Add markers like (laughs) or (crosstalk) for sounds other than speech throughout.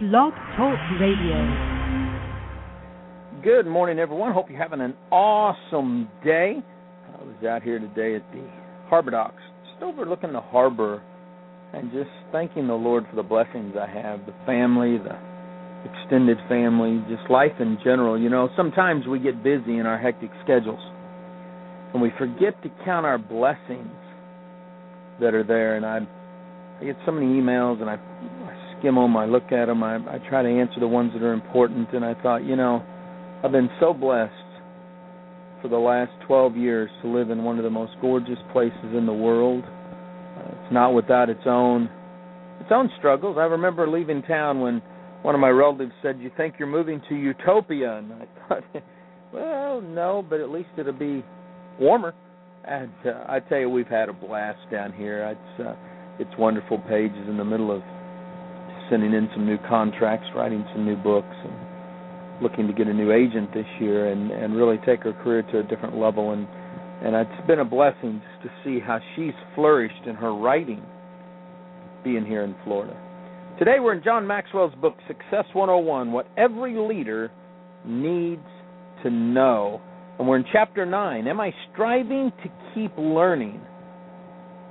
Blog Talk Radio. Good morning, everyone. Hope you're having an awesome day. I was out here today at the Harbor Docks, just overlooking the harbor and just thanking the Lord for the blessings I have the family, the extended family, just life in general. You know, sometimes we get busy in our hectic schedules and we forget to count our blessings that are there. And I, I get so many emails and I skim them, I look at them, I, I try to answer the ones that are important. And I thought, you know, I've been so blessed for the last 12 years to live in one of the most gorgeous places in the world. Uh, it's not without its own its own struggles. I remember leaving town when one of my relatives said, "You think you're moving to utopia?" And I (laughs) thought, well, no, but at least it'll be warmer. And uh, I tell you, we've had a blast down here. It's uh, it's wonderful. Paige's in the middle of sending in some new contracts, writing some new books, and looking to get a new agent this year and and really take her career to a different level. And and it's been a blessing just to see how she's flourished in her writing, being here in Florida. Today we're in John Maxwell's book Success 101: What Every Leader Needs to Know. And we're in chapter 9. Am I striving to keep learning?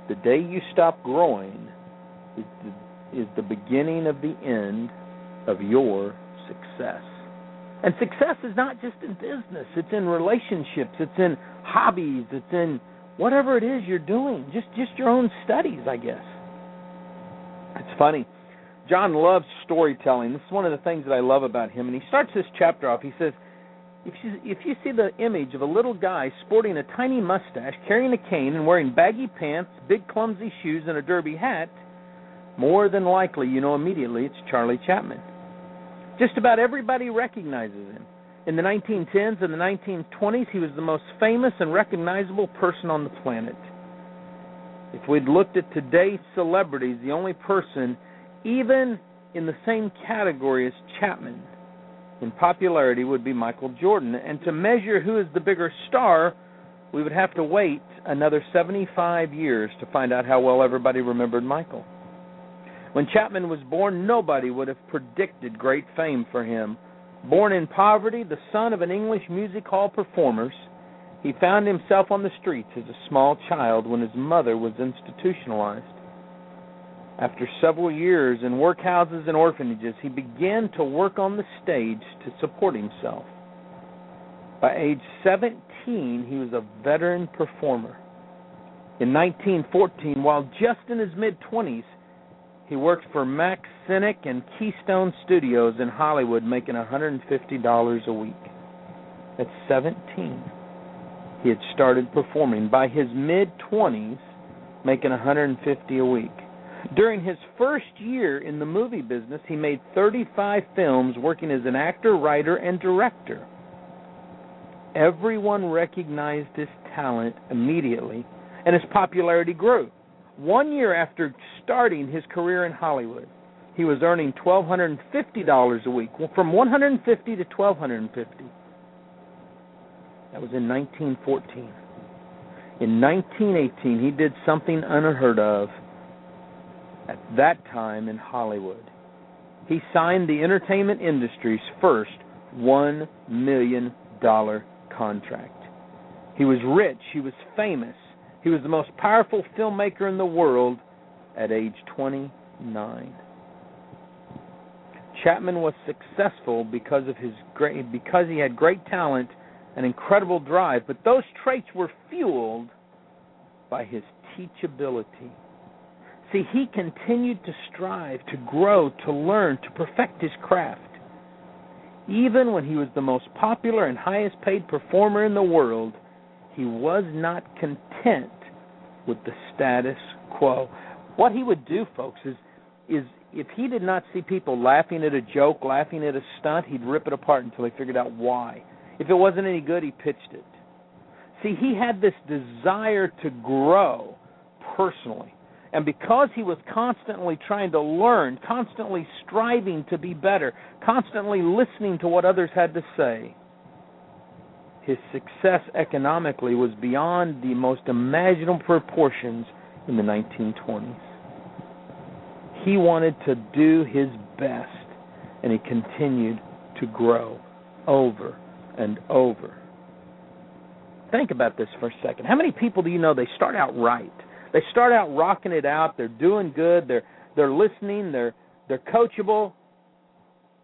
The day you stop growing the is the beginning of the end of your success. And success is not just in business, it's in relationships, it's in hobbies, it's in whatever it is you're doing, just just your own studies, I guess. It's funny. John loves storytelling. This is one of the things that I love about him. And he starts this chapter off. He says, if you, if you see the image of a little guy sporting a tiny mustache, carrying a cane, and wearing baggy pants, big clumsy shoes, and a derby hat, more than likely you know immediately it's Charlie Chaplin. Just about everybody recognizes him. In the 1910s and the 1920s, he was the most famous and recognizable person on the planet. If we'd looked at today's celebrities, the only person even in the same category as Chapman in popularity would be Michael Jordan. And to measure who is the bigger star, we would have to wait another 75 years to find out how well everybody remembered Michael. When Chapman was born, nobody would have predicted great fame for him. Born in poverty, the son of an English music hall performer, he found himself on the streets as a small child when his mother was institutionalized. After several years in workhouses and orphanages, he began to work on the stage to support himself. By age 17, he was a veteran performer. In 1914, while just in his mid 20s, he worked for Mack Sennett and Keystone Studios in Hollywood, making $150 a week. At 17, he had started performing. By his mid 20s, making 150 a week. During his first year in the movie business, he made 35 films working as an actor, writer, and director. Everyone recognized his talent immediately, and his popularity grew. One year after starting his career in Hollywood, he was earning $1,250 a week, from 150 to 1250 That was in 1914. In 1918, he did something unheard of at that time in Hollywood. He signed the entertainment industry's first $1 million contract. He was rich, he was famous, he was the most powerful filmmaker in the world at age 29. Chapman was successful because of his great because he had great talent and incredible drive, but those traits were fueled by his teachability. See, he continued to strive, to grow, to learn, to perfect his craft. Even when he was the most popular and highest paid performer in the world, he was not content with the status quo. What he would do, folks, is is if he did not see people laughing at a joke, laughing at a stunt, he'd rip it apart until he figured out why. If it wasn't any good, he pitched it. See, he had this desire to grow personally. And because he was constantly trying to learn, constantly striving to be better, constantly listening to what others had to say, his success economically was beyond the most imaginable proportions in the 1920s. He wanted to do his best. And he continued to grow over and over. Think about this for a second. How many people do you know they start out right? They start out rocking it out, they're doing good, they're they're listening, they're they're coachable,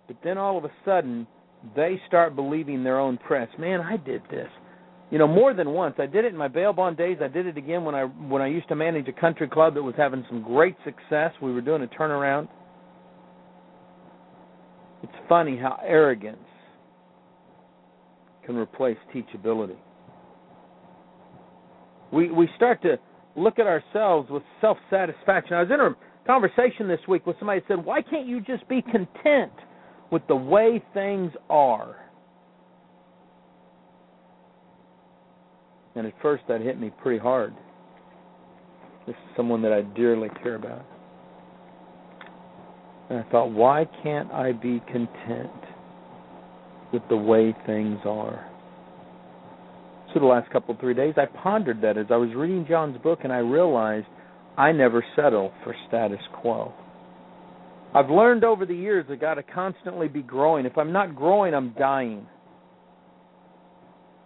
but then all of a sudden they start believing their own press. Man, I did this. You know, more than once. I did it in my bail bond days. I did it again when I when I used to manage a country club that was having some great success. We were doing a turnaround. It's funny how arrogance can replace teachability. We we start to look at ourselves with self satisfaction. I was in a conversation this week with somebody that said, Why can't you just be content with the way things are? And at first that hit me pretty hard. This is someone that I dearly care about. And I thought, why can't I be content with the way things are? So the last couple three days, I pondered that as I was reading John's book, and I realized I never settle for status quo. I've learned over the years I got to constantly be growing. If I'm not growing, I'm dying.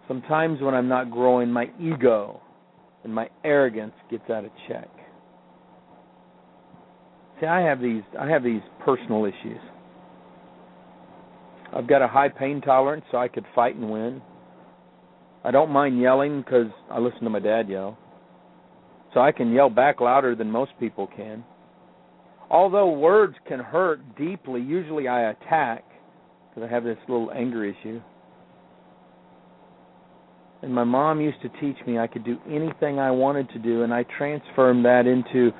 Sometimes when I'm not growing, my ego and my arrogance gets out of check. See, I have these I have these personal issues. I've got a high pain tolerance, so I could fight and win. I don't mind yelling because I listen to my dad yell. So I can yell back louder than most people can. Although words can hurt deeply, usually I attack because I have this little anger issue. And my mom used to teach me I could do anything I wanted to do, and I transformed that into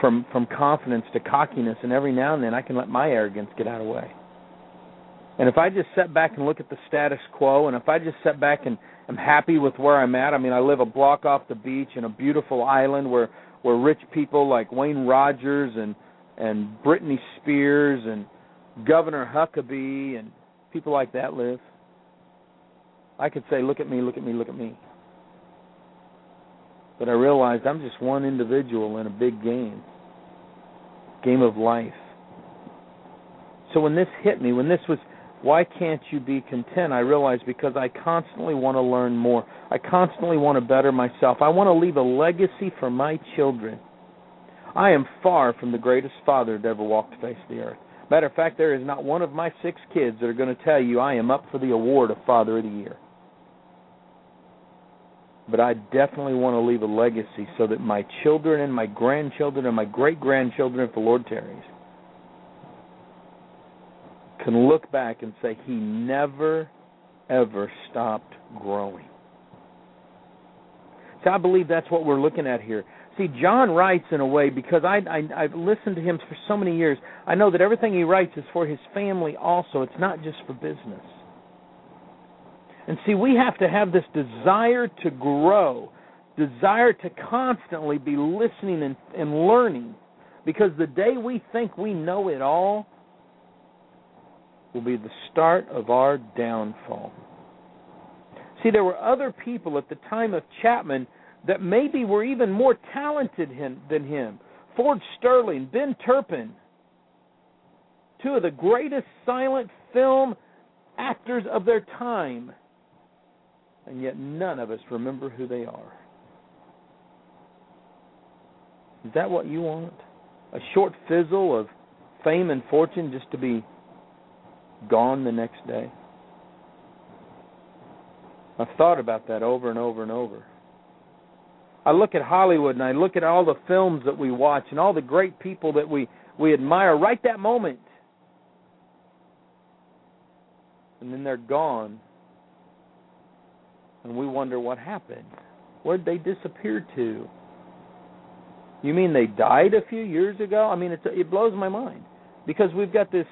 from from confidence to cockiness. And every now and then, I can let my arrogance get out of the way. And if I just sit back and look at the status quo, and if I just sit back and am happy with where I'm at, I mean, I live a block off the beach in a beautiful island where where rich people like Wayne Rogers and and Britney Spears and Governor Huckabee and people like that live. I could say, look at me, look at me, look at me. But I realized I'm just one individual in a big game, game of life. So when this hit me, when this was, why can't you be content? I realized because I constantly want to learn more. I constantly want to better myself. I want to leave a legacy for my children. I am far from the greatest father that ever walked the face of the earth. Matter of fact, there is not one of my six kids that are going to tell you I am up for the award of Father of the Year but I definitely want to leave a legacy so that my children and my grandchildren and my great grandchildren, if the Lord tarries, can look back and say, He never, ever stopped growing. See, I believe that's what we're looking at here. See, John writes in a way because I, I I've listened to him for so many years. I know that everything he writes is for his family also. It's not just for business. And see, we have to have this desire to grow, desire to constantly be listening and, and learning. Because the day we think we know it all will be the start of our downfall. See, there were other people at the time of Chapman that maybe were even more talented than him. Ford Sterling, Ben Turpin, two of the greatest silent film actors of their time and yet none of us remember who they are. Is that what you want? A short fizzle of fame and fortune just to be gone the next day? I've thought about that over and over and over. I look at Hollywood and I look at all the films that we watch and all the great people that we, we admire right that moment. And then they're gone and we wonder what happened. Where'd they disappear to? You mean they died a few years ago? I mean, it's it blows my mind because we've got this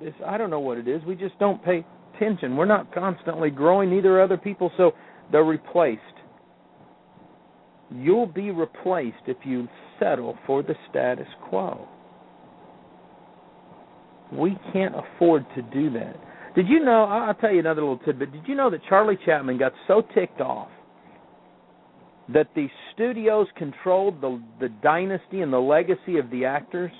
this I don't know what it is. We just don't pay attention. We're not constantly growing. Neither are other people, so they're replaced. You'll be replaced if you settle for the status quo. We can't afford to do that. Did you know? I'll tell you another little tidbit. Did you know that Charlie Chapman got so ticked off that the studios controlled the the dynasty and the legacy of the actors?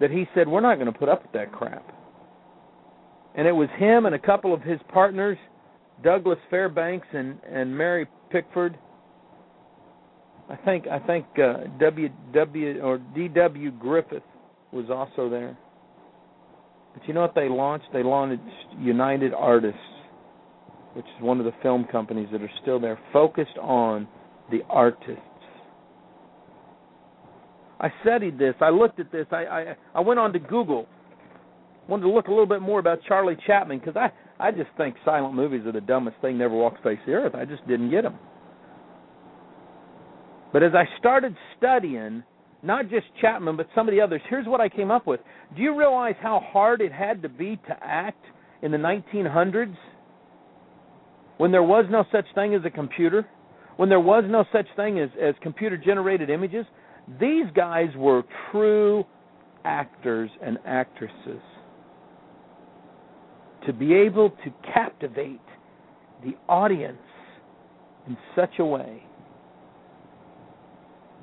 that he said, We're not going to put up with that crap. And it was him and a couple of his partners, Douglas Fairbanks and, and Mary Pickford. I think I think uh, W W or D W Griffith was also there. But you know what they launched? They launched United Artists, which is one of the film companies that are still there, focused on the artists. I studied this. I looked at this. I I, I went on to Google. Wanted to look a little bit more about Charlie Chaplin because I I just think silent movies are the dumbest thing never walked face the earth. I just didn't get them. But as I started studying, not just Chapman, but some of the others, here's what I came up with. Do you realize how hard it had to be to act in the 1900s when there was no such thing as a computer? When there was no such thing as, as computer generated images? These guys were true actors and actresses. To be able to captivate the audience in such a way,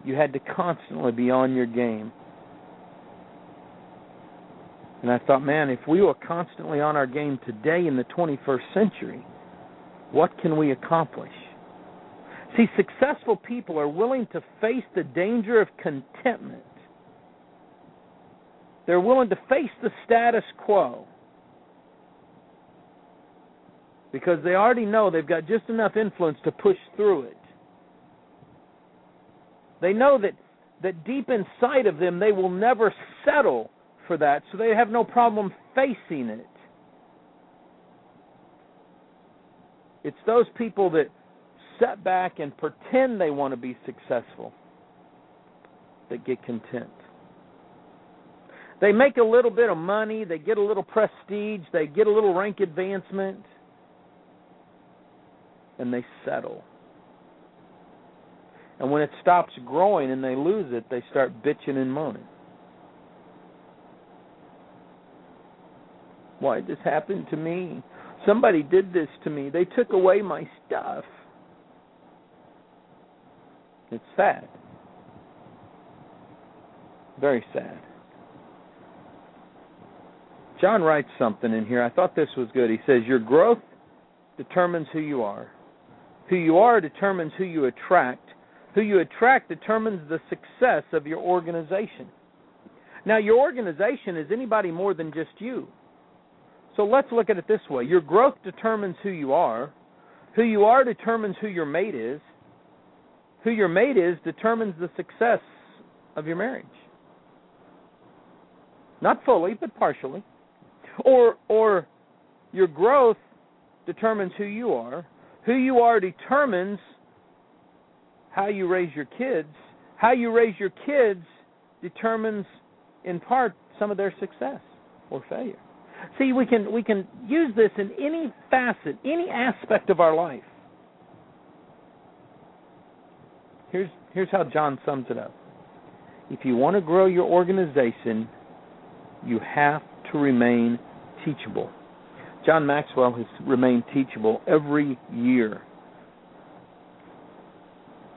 you had to constantly be on your game. And I thought, man, if we were constantly on our game today in the 21st century, what can we accomplish? See, successful people are willing to face the danger of contentment. They're willing to face the status quo because they already know they've got just enough influence to push through it. They know that that deep inside of them they will never settle for that, so they have no problem facing it. It's those people that set back and pretend they want to be successful that get content. They make a little bit of money, they get a little prestige, they get a little rank advancement, and they settle. And when it stops growing and they lose it, they start bitching and moaning. Why did this happen to me? Somebody did this to me. They took away my stuff. It's sad. Very sad. John writes something in here. I thought this was good. He says, Your growth determines who you are. Who you are determines who you attract. Who you attract determines the success of your organization. Now, your organization is anybody more than just you. So let's look at it this way your growth determines who you are, who you are determines who your mate is, who your mate is determines the success of your marriage. Not fully, but partially. Or or your growth determines who you are. Who you are determines how you raise your kids. How you raise your kids determines in part some of their success or failure. See, we can we can use this in any facet, any aspect of our life. Here's here's how John sums it up. If you want to grow your organization, you have to remain teachable. John Maxwell has remained teachable every year.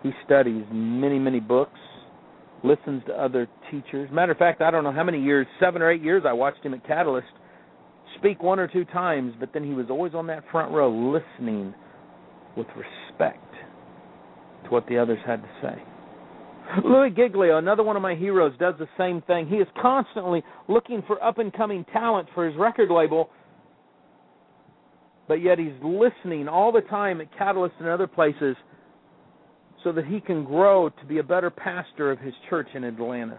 He studies many, many books, listens to other teachers. Matter of fact, I don't know how many years, seven or eight years, I watched him at Catalyst speak one or two times, but then he was always on that front row listening with respect to what the others had to say. Louie Giglio, another one of my heroes, does the same thing. He is constantly looking for up and coming talent for his record label, but yet he's listening all the time at Catalyst and other places so that he can grow to be a better pastor of his church in Atlanta.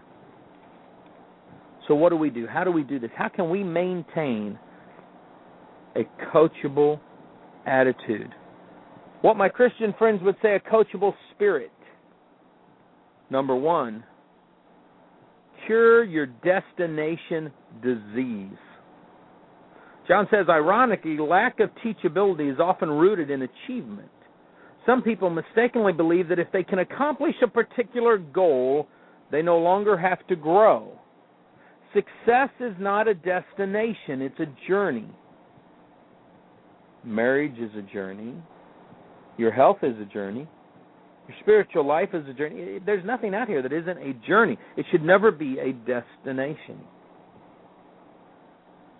So, what do we do? How do we do this? How can we maintain a coachable attitude? What my Christian friends would say a coachable spirit. Number one, cure your destination disease. John says, ironically, lack of teachability is often rooted in achievement. Some people mistakenly believe that if they can accomplish a particular goal, they no longer have to grow. Success is not a destination, it's a journey. Marriage is a journey. Your health is a journey. Your spiritual life is a journey. There's nothing out here that isn't a journey. It should never be a destination.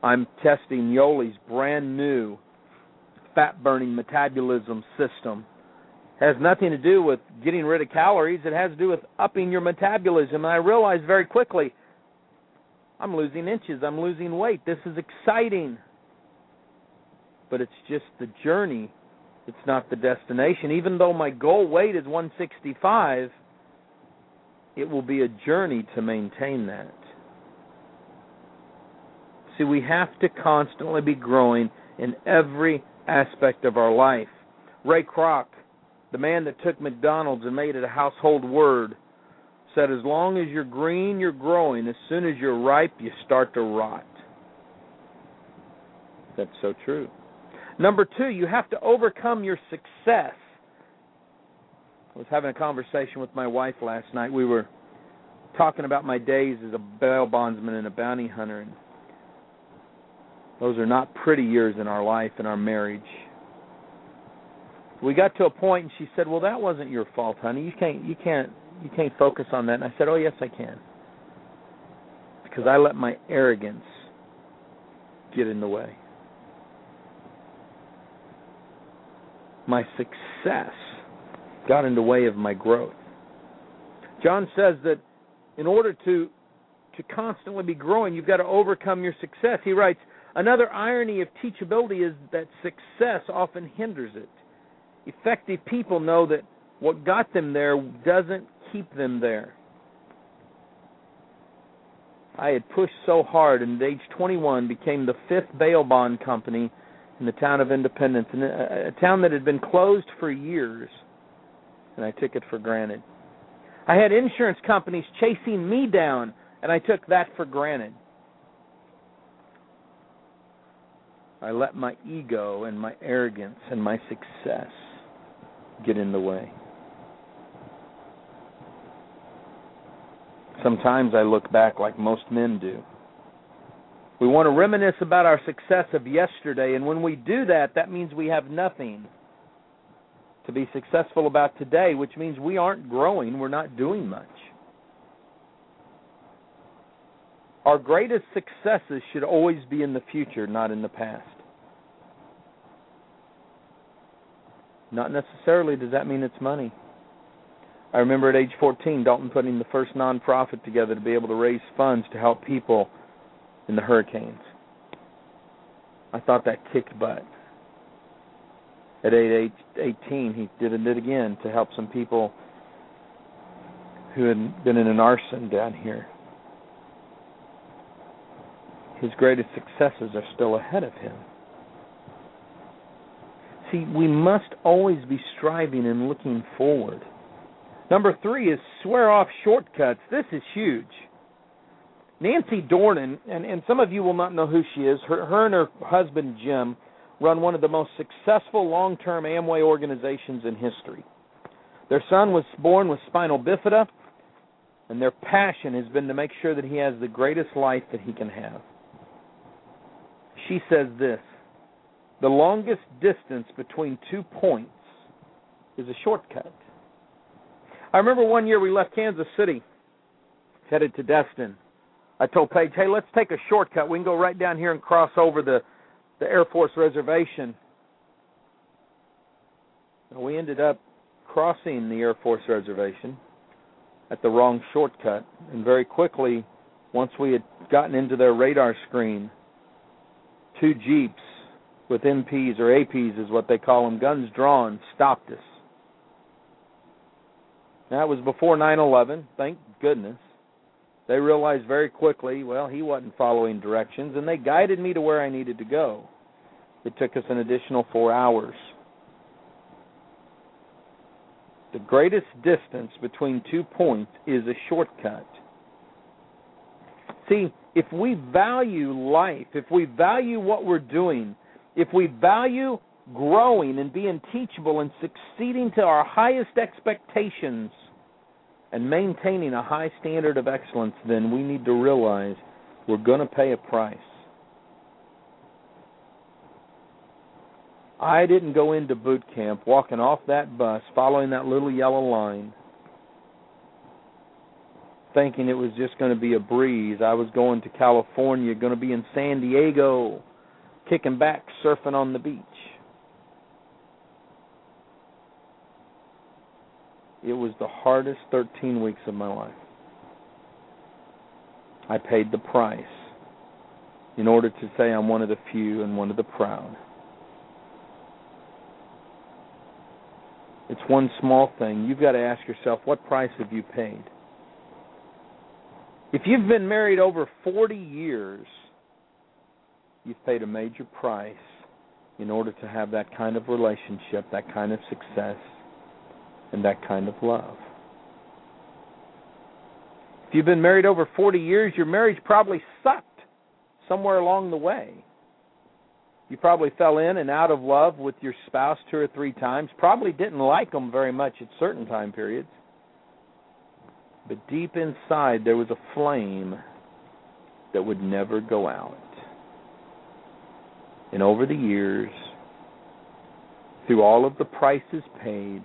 I'm testing Yoli's brand new fat burning metabolism system. It has nothing to do with getting rid of calories, it has to do with upping your metabolism. And I realized very quickly I'm losing inches, I'm losing weight. This is exciting. But it's just the journey, it's not the destination. Even though my goal weight is 165, it will be a journey to maintain that. See, we have to constantly be growing in every aspect of our life. Ray Kroc, the man that took McDonald's and made it a household word, said, As long as you're green, you're growing. As soon as you're ripe, you start to rot. That's so true. Number two, you have to overcome your success. I was having a conversation with my wife last night. We were talking about my days as a bail bondsman and a bounty hunter. And those are not pretty years in our life and our marriage. We got to a point and she said, "Well, that wasn't your fault, honey. You can't you can't you can't focus on that." And I said, "Oh, yes, I can." Because I let my arrogance get in the way. My success got in the way of my growth. John says that in order to to constantly be growing, you've got to overcome your success. He writes, Another irony of teachability is that success often hinders it. Effective people know that what got them there doesn't keep them there. I had pushed so hard and at age 21 became the fifth bail bond company in the town of Independence, a, a town that had been closed for years, and I took it for granted. I had insurance companies chasing me down, and I took that for granted. I let my ego and my arrogance and my success get in the way. Sometimes I look back like most men do. We want to reminisce about our success of yesterday, and when we do that, that means we have nothing to be successful about today, which means we aren't growing, we're not doing much. Our greatest successes should always be in the future, not in the past. Not necessarily does that mean it's money. I remember at age 14, Dalton putting the first nonprofit together to be able to raise funds to help people in the hurricanes. I thought that kicked butt. At age 18, he did it again to help some people who had been in an arson down here his greatest successes are still ahead of him. See, we must always be striving and looking forward. Number three is swear off shortcuts. This is huge. Nancy Dornan, and, and some of you will not know who she is, her, her and her husband Jim run one of the most successful long term Amway organizations in history. Their son was born with spinal bifida, and their passion has been to make sure that he has the greatest life that he can have she says this the longest distance between two points is a shortcut. I remember one year we left Kansas City, headed to Destin. I told Paige, "Hey, let's take a shortcut. We can go right down here and cross over the the Air Force reservation." And we ended up crossing the Air Force reservation at the wrong shortcut, and very quickly, once we had gotten into their radar screen, two jeeps with MPs or APs is what they call them, guns drawn, stopped us. That was before 9/11. Thank goodness. They realized very quickly, well, he wasn't following directions, and they guided me to where I needed to go. It took us an additional four hours. The greatest distance between two points is a shortcut. See, if we value life, if we value what we're doing, if we value growing and being teachable and succeeding to our highest expectations and maintaining a high standard of excellence, then we need to realize we're going to pay a price. I didn't go into boot camp walking off that bus, following that little yellow line, thinking it was just going to be a breeze. I was going to California, going to be in San Diego, kicking back, surfing on the beach. It was the hardest 13 weeks of my life. I paid the price in order to say I'm one of the few and one of the proud. It's one small thing. You've got to ask yourself, what price have you paid? If you've been married over 40 years, you've paid a major price in order to have that kind of relationship, that kind of success, and that kind of love. If you've been married over 40 years, your marriage probably sucked somewhere along the way. You probably fell in and out of love with your spouse two or three times, probably didn't like them very much at certain time periods. But deep inside, there was a flame that would never go out. And over the years, through all of the prices paid,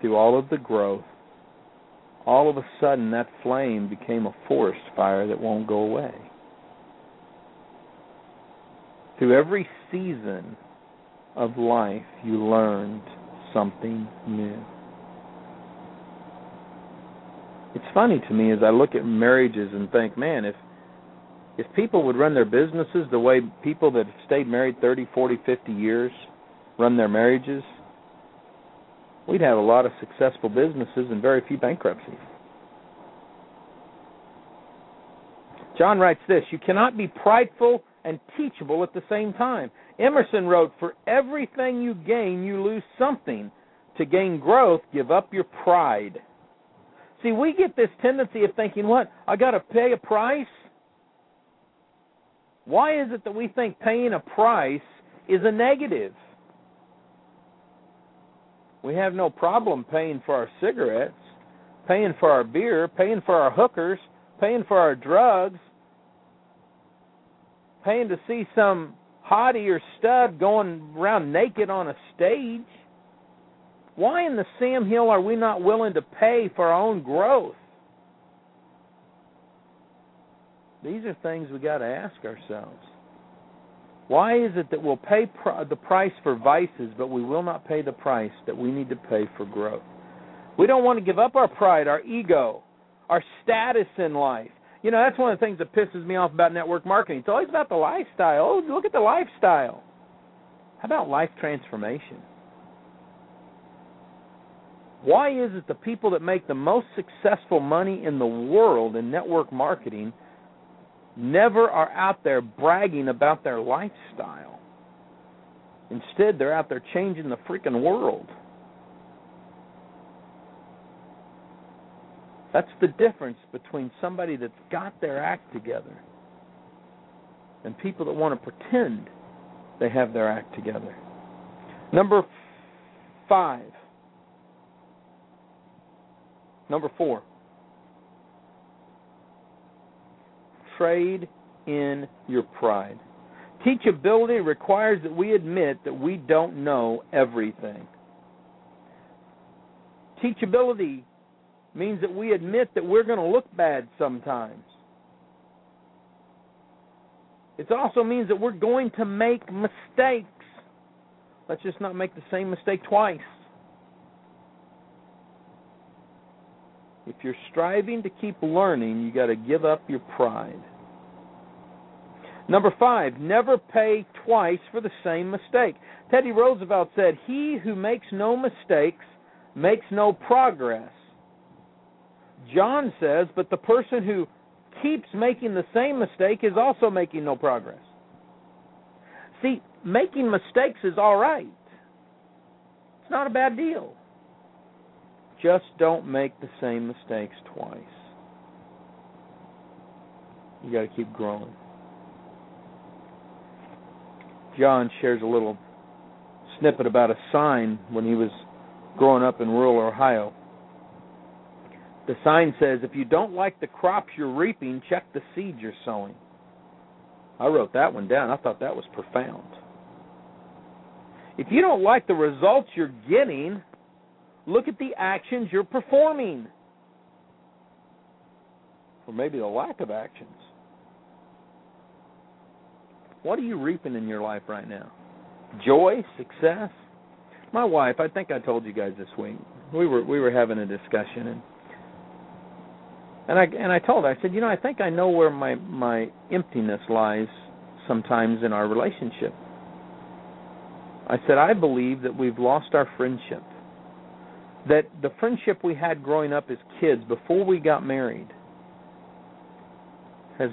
through all of the growth, all of a sudden that flame became a forest fire that won't go away. Through every season of life, you learned something new. It's funny to me as I look at marriages and think, man, if if people would run their businesses the way people that have stayed married 30, 40, 50 years run their marriages, we'd have a lot of successful businesses and very few bankruptcies. John writes this You cannot be prideful and teachable at the same time. Emerson wrote, For everything you gain, you lose something. To gain growth, give up your pride. See, we get this tendency of thinking, What? I got to pay a price? Why is it that we think paying a price is a negative? We have no problem paying for our cigarettes, paying for our beer, paying for our hookers, paying for our drugs, paying to see some hottie or stud going around naked on a stage. Why in the Sam Hill are we not willing to pay for our own growth? These are things we got to ask ourselves. Why is it that we'll pay pr- the price for vices, but we will not pay the price that we need to pay for growth? We don't want to give up our pride, our ego, our status in life. You know, that's one of the things that pisses me off about network marketing. It's always about the lifestyle. Oh, look at the lifestyle. How about life transformation? Why is it the people that make the most successful money in the world in network marketing never are out there bragging about their lifestyle. Instead, they're out there changing the freaking world. That's the difference between somebody that's got their act together and people that want to pretend they have their act together. Number five. Number four. trade in your pride. Teachability requires that we admit that we don't know everything. Teachability means that we admit that we're going to look bad sometimes. It also means that we're going to make mistakes. Let's just not make the same mistake twice. If you're striving to keep learning, you got to give up your pride. Number five, never pay twice for the same mistake. Teddy Roosevelt said, He who makes no mistakes makes no progress. John says, But the person who keeps making the same mistake is also making no progress. See, making mistakes is all right, it's not a bad deal. Just don't make the same mistakes twice. You got to keep growing. John shares a little snippet about a sign when he was growing up in rural Ohio. The sign says, If you don't like the crops you're reaping, check the seeds you're sowing. I wrote that one down. I thought that was profound. If you don't like the results you're getting, Look at the actions you're performing. or maybe the lack of actions. What are you reaping in your life right now? Joy, success? My wife, I think I told you guys this week. We were we were having a discussion and and I and I told her I said, "You know, I think I know where my my emptiness lies sometimes in our relationship." I said, "I believe that we've lost our friendship. That the friendship we had growing up as kids before we got married has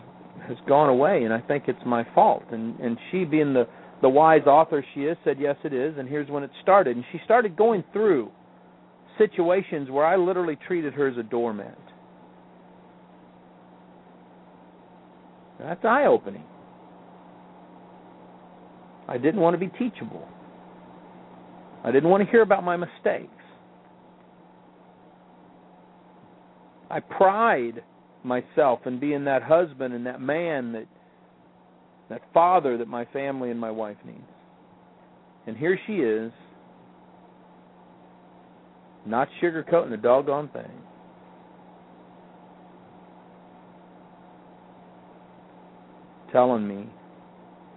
has gone away and I think it's my fault." And and she being the the wise author she is said, "Yes, it is." And here's when it started. And she started going through situations where I literally treated her as a doormat. That's eye opening. I didn't want to be teachable. I didn't want to hear about my mistakes. I pride myself in being that husband and that man that that father that my family and my wife needs. And here she is, not sugarcoating a doggone thing. Telling me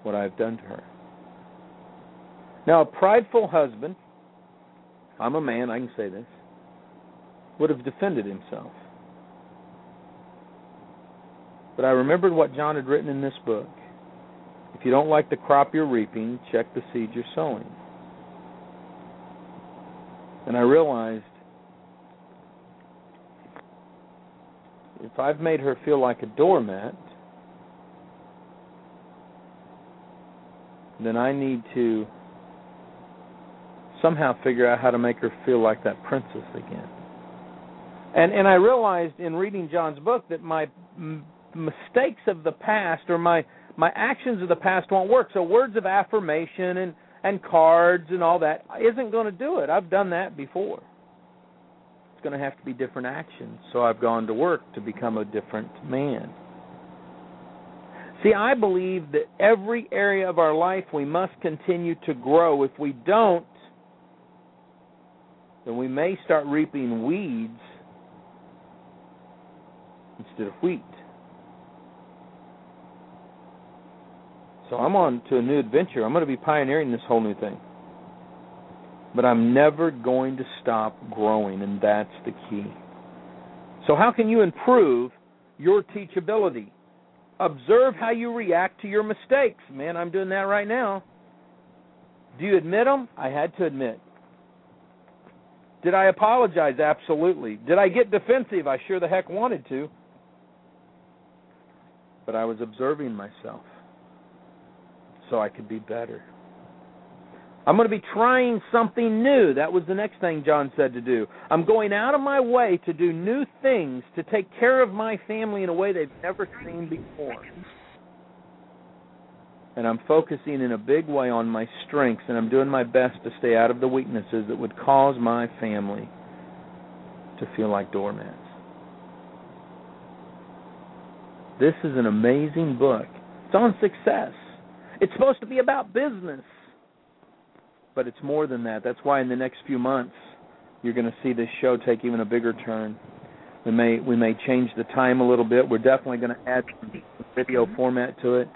what I've done to her. Now, a prideful husband, I'm a man, I can say this, would have defended himself. But I remembered what John had written in this book if you don't like the crop you're reaping, check the seed you're sowing. And I realized if I've made her feel like a doormat, then I need to somehow figure out how to make her feel like that princess again. And and I realized in reading John's book that my mistakes of the past or my my actions of the past won't work. So words of affirmation and and cards and all that isn't going to do it. I've done that before. It's going to have to be different actions. So I've gone to work to become a different man. See, I believe that every area of our life we must continue to grow. If we don't, then we may start reaping weeds instead of wheat. So I'm on to a new adventure. I'm going to be pioneering this whole new thing. But I'm never going to stop growing, and that's the key. So, how can you improve your teachability? Observe how you react to your mistakes. Man, I'm doing that right now. Do you admit them? I had to admit. Did I apologize? Absolutely. Did I get defensive? I sure the heck wanted to. But I was observing myself so I could be better. I'm going to be trying something new. That was the next thing John said to do. I'm going out of my way to do new things to take care of my family in a way they've never seen before. And I'm focusing in a big way on my strengths, and I'm doing my best to stay out of the weaknesses that would cause my family to feel like doormats. This is an amazing book. It's on success. It's supposed to be about business, but it's more than that. That's why in the next few months you're going to see this show take even a bigger turn. We may we may change the time a little bit. We're definitely going to add some video format to it.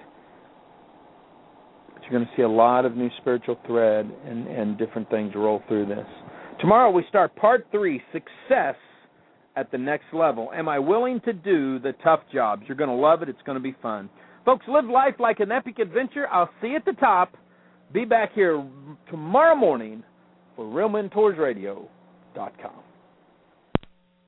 But you're going to see a lot of new spiritual thread and and different things roll through this. Tomorrow we start part 3, success at the next level. Am I willing to do the tough jobs? You're going to love it. It's going to be fun. Folks, live life like an epic adventure. I'll see you at the top. Be back here tomorrow morning for RealMentorsRadio.com.